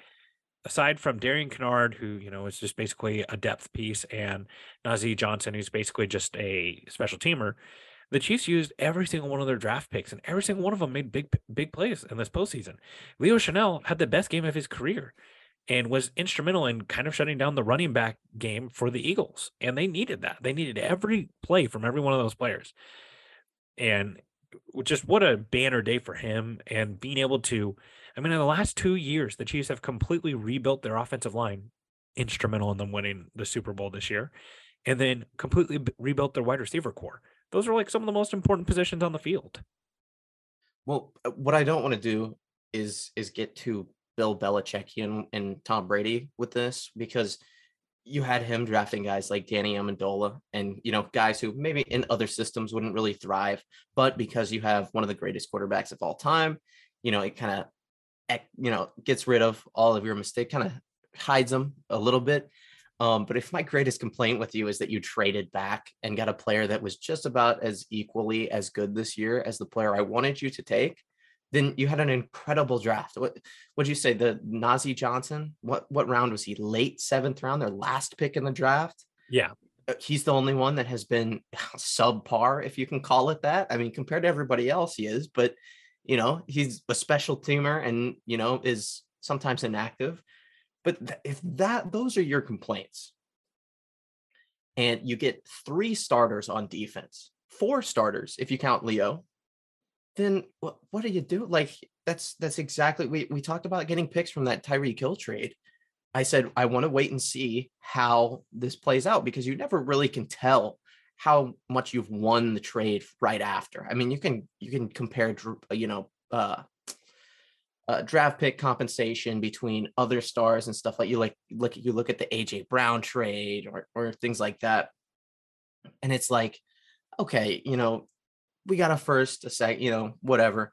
Aside from Darian Kinnard, who, you know, is just basically a depth piece, and Nazeeh Johnson, who's basically just a special teamer, the Chiefs used every single one of their draft picks, and every single one of them made big, big plays in this postseason. Leo Chenal had the best game of his career and was instrumental in kind of shutting down the running back game for the Eagles. And they needed that. They needed every play from every one of those players. And just what a banner day for him and being able to I mean in the last 2 years the Chiefs have completely rebuilt their offensive line instrumental in them winning the Super Bowl this year and then completely rebuilt their wide receiver corps. Those are like some of the most important positions on the field. Well, uh, what I don't want to do is is get too Bill Belichick and, and Tom Brady with this because you had him drafting guys like Danny Amendola and you know guys who maybe in other systems wouldn't really thrive, but because you have one of the greatest quarterbacks of all time, you know it kind of you know gets rid of all of your mistake, kind of hides them a little bit. Um, but if my greatest complaint with you is that you traded back and got a player that was just about as equally as good this year as the player I wanted you to take, then you had an incredible draft. What would you say? The Nazeeh Johnson? What what round was he? Late seventh round, their last pick in the draft. Yeah, uh, he's the only one that has been [laughs] subpar, if you can call it that. I mean, compared to everybody else, he is, but you know, he's a special teamer and you know is sometimes inactive. But th- if that those are your complaints, and you get three starters on defense, four starters if you count Leo, then what what do you do? Like that's that's exactly we we talked about getting picks from that Tyreek Hill trade. I said I want to wait and see how this plays out because you never really can tell how much you've won the trade right after. I mean, you can you can compare you know uh, uh, draft pick compensation between other stars and stuff like you like look you look at the AJ Brown trade or or things like that, and it's like okay, you know we got a first, a second, you know, whatever.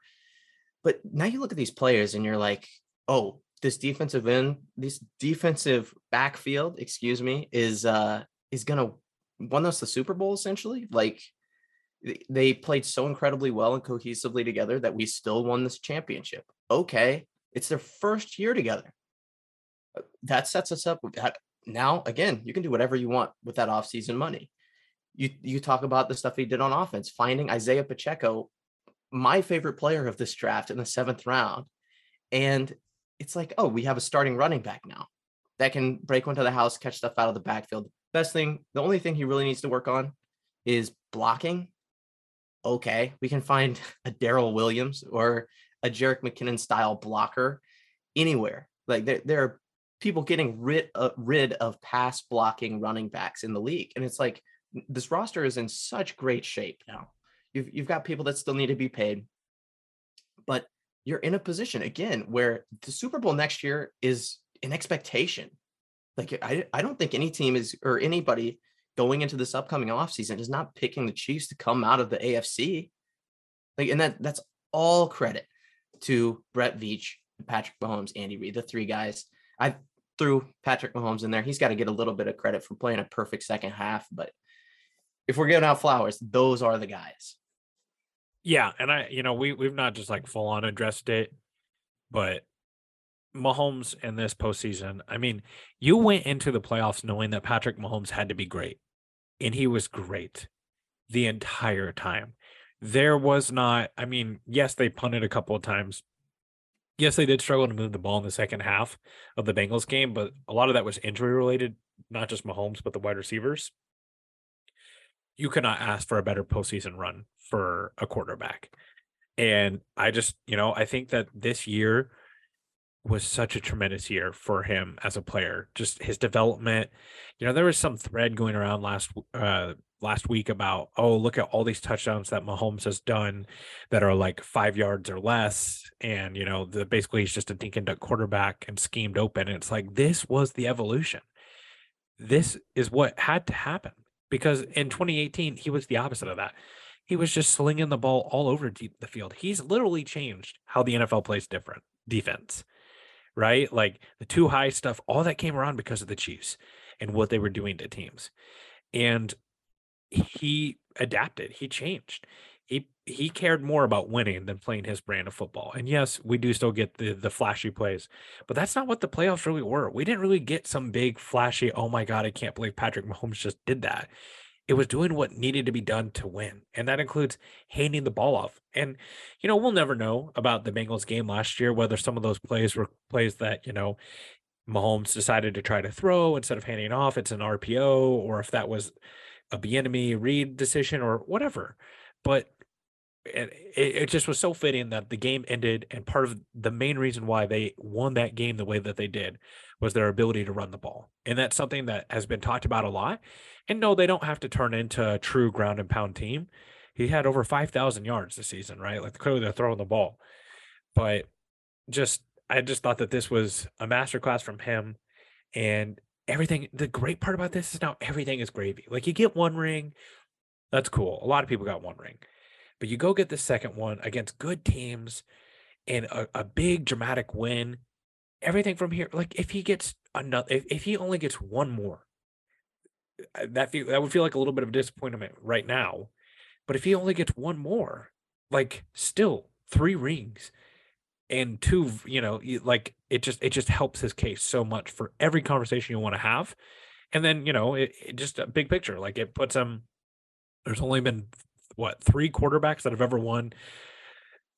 But now you look at these players and you're like, oh, this defensive end, this defensive backfield, excuse me, is uh is gonna won us the Super Bowl essentially. Like they played so incredibly well and cohesively together that we still won this championship. Okay, it's their first year together. Uh, that sets us up. Now, again, you can do whatever you want with that offseason money you you talk about the stuff he did on offense, finding Isaiah Pacheco, my favorite player of this draft in the seventh round. And it's like, oh, we have a starting running back now that can break into the house, catch stuff out of the backfield. Best thing, the only thing he really needs to work on is blocking. Okay, we can find [laughs] a Darrel Williams or a Jerick McKinnon style blocker anywhere. Like there, there are people getting rid of, rid of pass blocking running backs in the league, and it's like this roster is in such great shape now. You've you've got people that still need to be paid, but you're in a position again where the Super Bowl next year is an expectation. Like I I don't think any team is or anybody going into this upcoming offseason is not picking the Chiefs to come out of the AFC. Like and that that's all credit to Brett Veach, Patrick Mahomes, Andy Reid, the three guys. I threw Patrick Mahomes in there. He's got to get a little bit of credit for playing a perfect second half, but if we're giving out flowers, those are the guys. Yeah, and I, you know, we we've not just like full on addressed it, but Mahomes in this postseason. I mean, you went into the playoffs knowing that Patrick Mahomes had to be great, and he was great the entire time. There was not, I mean, yes, they punted a couple of times. Yes, they did struggle to move the ball in the second half of the Bengals game, but a lot of that was injury related, not just Mahomes, but the wide receivers you cannot ask for a better postseason run for a quarterback. And I just, you know, I think that this year was such a tremendous year for him as a player. Just his development. You know, there was some thread going around last uh last week about, oh, look at all these touchdowns that Mahomes has done that are like five yards or less. And, you know, the basically he's just a dink and duck quarterback and schemed open. And it's like this was the evolution. This is what had to happen because in 2018 he was the opposite of that. He was just slinging the ball all over the field. He's literally changed how the NFL plays different defense, right? Like the two high stuff, all that came around because of the Chiefs and what they were doing to teams. And he adapted, he changed. He he cared more about winning than playing his brand of football. And yes, we do still get the the flashy plays, but that's not what the playoffs really were. We didn't really get some big flashy, oh my god, I can't believe Patrick Mahomes just did that. It was doing what needed to be done to win. And that includes handing the ball off. And, you know, we'll never know about the Bengals game last year, whether some of those plays were plays that, you know, Mahomes decided to try to throw instead of handing off. It's an RPO, or if that was a Bieniemy read decision or whatever. But it, it just was so fitting that the game ended, and part of the main reason why they won that game the way that they did was their ability to run the ball, and that's something that has been talked about a lot. And no, they don't have to turn into a true ground and pound team. He had over five thousand yards this season, right? Like clearly they're throwing the ball, but just I just thought that this was a masterclass from him, and everything. The great part about this is now everything is gravy. Like you get one ring, that's cool. A lot of people got one ring but you go get the second one against good teams and a, a big dramatic win. Everything from here, like if he gets another, if, if he only gets one more, that feel, that would feel like a little bit of disappointment right now. But if he only gets one more, like still three rings and two, you know, like it just it just helps his case so much for every conversation you want to have. And then you know, it, it just a big picture, like it puts him. There's only been what three quarterbacks that have ever won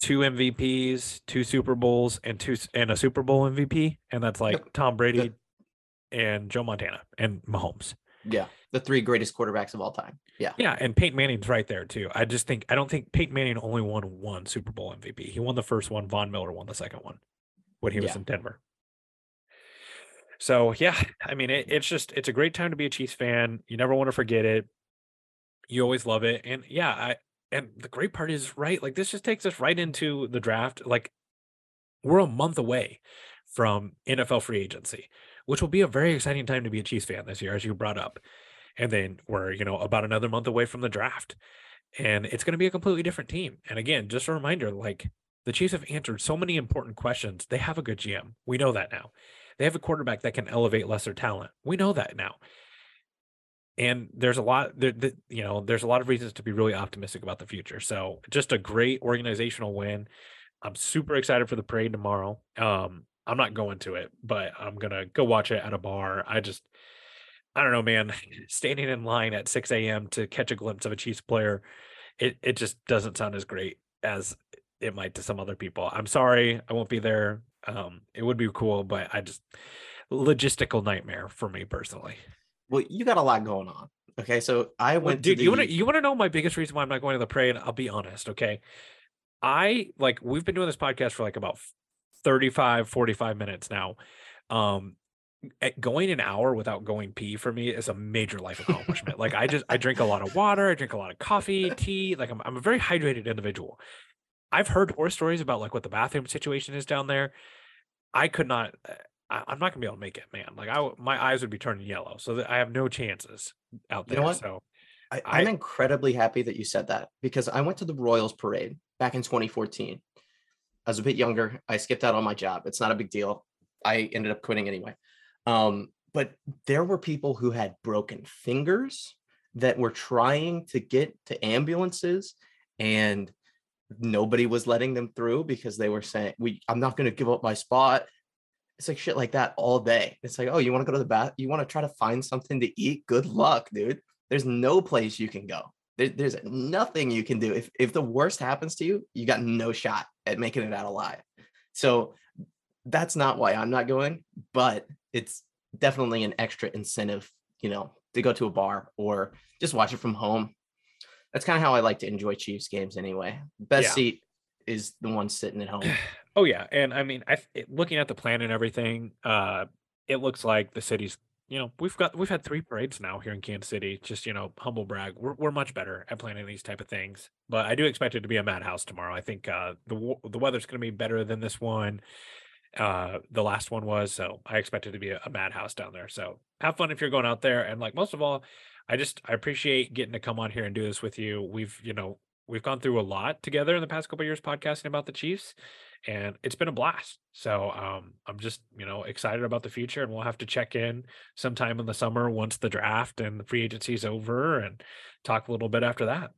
two MVPs, two Super Bowls, and two and a Super Bowl MVP, and that's like yep. Tom Brady and Joe Montana and Mahomes. Yeah, the three greatest quarterbacks of all time. Yeah, yeah, and Peyton Manning's right there too. I just think I don't think Peyton Manning only won one Super Bowl MVP. He won the first one. Von Miller won the second one when he was yeah. in Denver. So yeah, I mean, it, it's just it's a great time to be a Chiefs fan. You never want to forget it you always love it. And yeah, I and the great part is right, like this just takes us right into the draft. Like we're a month away from NFL free agency, which will be a very exciting time to be a Chiefs fan this year, as you brought up. And then we're, you know, about another month away from the draft. And it's going to be a completely different team. And again, just a reminder like the Chiefs have answered so many important questions. They have a good GM. We know that now. They have a quarterback that can elevate lesser talent. We know that now and there's a lot there, you know there's a lot of reasons to be really optimistic about the future so just a great organizational win i'm super excited for the parade tomorrow um i'm not going to it but i'm gonna go watch it at a bar i just i don't know man [laughs] standing in line at 6 a.m to catch a glimpse of a chiefs player it, it just doesn't sound as great as it might to some other people i'm sorry i won't be there um it would be cool but i just logistical nightmare for me personally well, you got a lot going on. Okay, so I went. Well, dude, the... you want to you want to know my biggest reason why I'm not going to the parade? I'll be honest. Okay, I like we've been doing this podcast for like about 35, 45 minutes now. Um, going an hour without going pee for me is a major life [laughs] accomplishment. like I just I drink a lot of water, I drink a lot of coffee, tea. Like I'm I'm a very hydrated individual. I've heard horror stories about like what the bathroom situation is down there. I could not I, am not gonna be able to make it, man. Like I, my eyes would be turning yellow, so that I have no chances out there. You know so I, am incredibly happy that you said that because I went to the Royals parade back in 2014. I was a bit younger. I skipped out on my job. It's not a big deal. I ended up quitting anyway. Um, but there were people who had broken fingers that were trying to get to ambulances and nobody was letting them through because they were saying we i'm not going to give up my spot it's like shit like that all day. It's like, oh, you want to go to the bath? You want to try to find something to eat? Good luck, dude. There's no place you can go. There, there's nothing you can do. If if the worst happens to you, you got no shot at making it out alive. So that's not why I'm not going, but it's definitely an extra incentive, you know, to go to a bar or just watch it from home. That's kind of how I like to enjoy Chiefs games anyway. Best yeah. seat is the one sitting at home. Oh yeah, and I mean, I looking at the plan and everything, uh, it looks like the city's. You know, we've got we've had three parades now here in Kansas City. Just you know, humble brag, we're we're much better at planning these type of things. But I do expect it to be a madhouse tomorrow. I think uh, the the weather's going to be better than this one. Uh, the last one was so I expect it to be a, a madhouse down there. So have fun if you're going out there. And like most of all, I just I appreciate getting to come on here and do this with you. We've you know we've gone through a lot together in the past couple years podcasting about the Chiefs and it's been a blast. So um, I'm just you know excited about the future, and we'll have to check in sometime in the summer once the draft and the free agency is over, and talk a little bit after that.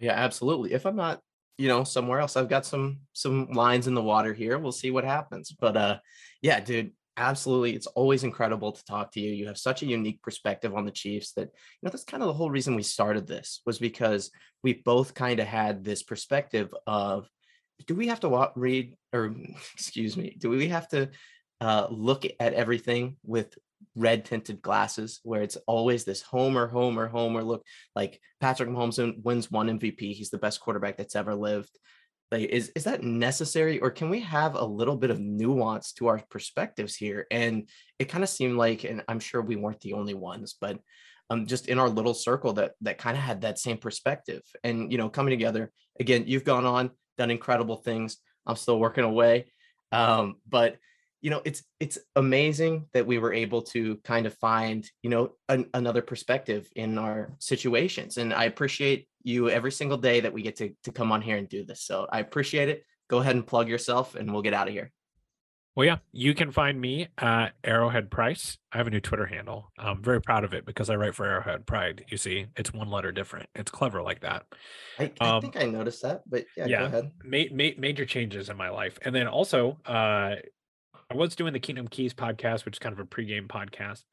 Yeah, absolutely. If I'm not, you know, somewhere else, I've got some some lines in the water here. We'll see what happens. But uh, yeah, dude, absolutely. It's always incredible to talk to you. You have such a unique perspective on the Chiefs that you know that's kind of the whole reason we started this was because we both kind of had this perspective of do we have to read or [laughs] excuse me do we have to uh, look at everything with red tinted glasses where it's always this homer homer homer look? Like patrick mahomes wins one mvp he's the best quarterback that's ever lived. Like is is that necessary or can we have a little bit of nuance to our perspectives here? And it kind of seemed like and i'm sure we weren't the only ones but um just in our little circle that that kind of had that same perspective. And you know coming together again you've gone on done incredible things. I'm still working away. Um, but you know, it's it's amazing that we were able to kind of find, you know, an, another perspective in our situations. And I appreciate you every single day that we get to to come on here and do this. So I appreciate it. Go ahead and plug yourself and we'll get out of here. Well, yeah, you can find me at Arrowhead Price. I have a new Twitter handle. I'm very proud of it because I write for Arrowhead Pride. You see, it's one letter different. It's clever like that. I, I um, think I noticed that, but yeah, yeah, go ahead. Ma- ma- major changes in my life, and then also, uh, I was doing the Kingdom Keys podcast, which is kind of a pregame podcast.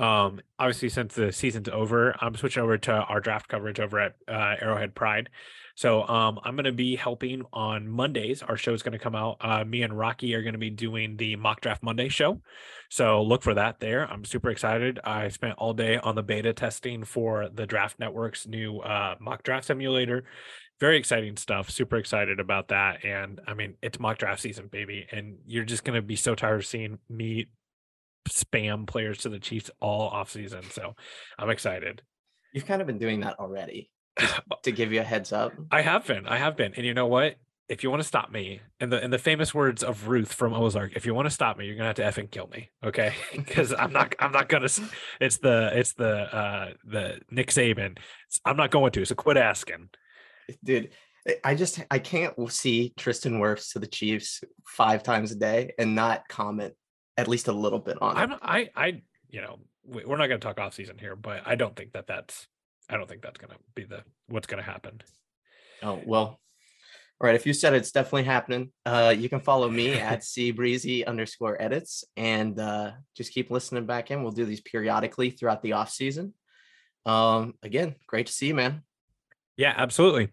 Um, obviously, since the season's over, I'm switching over to our draft coverage over at uh, Arrowhead Pride. So um, I'm going to be helping on Mondays. Our show is going to come out. Uh, me and Rocky are going to be doing the Mock Draft Monday show. So look for that there. I'm super excited. I spent all day on the beta testing for the Draft Network's new uh, mock draft simulator. Very exciting stuff. Super excited about that. And I mean, it's mock draft season, baby. And you're just going to be so tired of seeing me spam players to the Chiefs all off season. So I'm excited. You've kind of been doing that already [laughs] to give you a heads up. I have been. I have been. And you know what? If you want to stop me, in the in the famous words of Ruth from Ozark, if you want to stop me, you're gonna have to effing kill me, okay? [laughs] Because I'm not I'm not gonna. It's the it's the uh the Nick Saban. I'm not going to. So quit asking, dude. I just I can't see Tristan Wirfs to the Chiefs five times a day and not comment at least a little bit on it. I'm, I I you know we're not going to talk off season here, but I don't think that that's I don't think that's going to be the what's going to happen. Oh well, all right. If you said it's definitely happening, uh, you can follow me [laughs] at C Breezy underscore edits and uh, just keep listening back in. We'll do these periodically throughout the off season. Um, again, great to see you, man. Yeah, absolutely.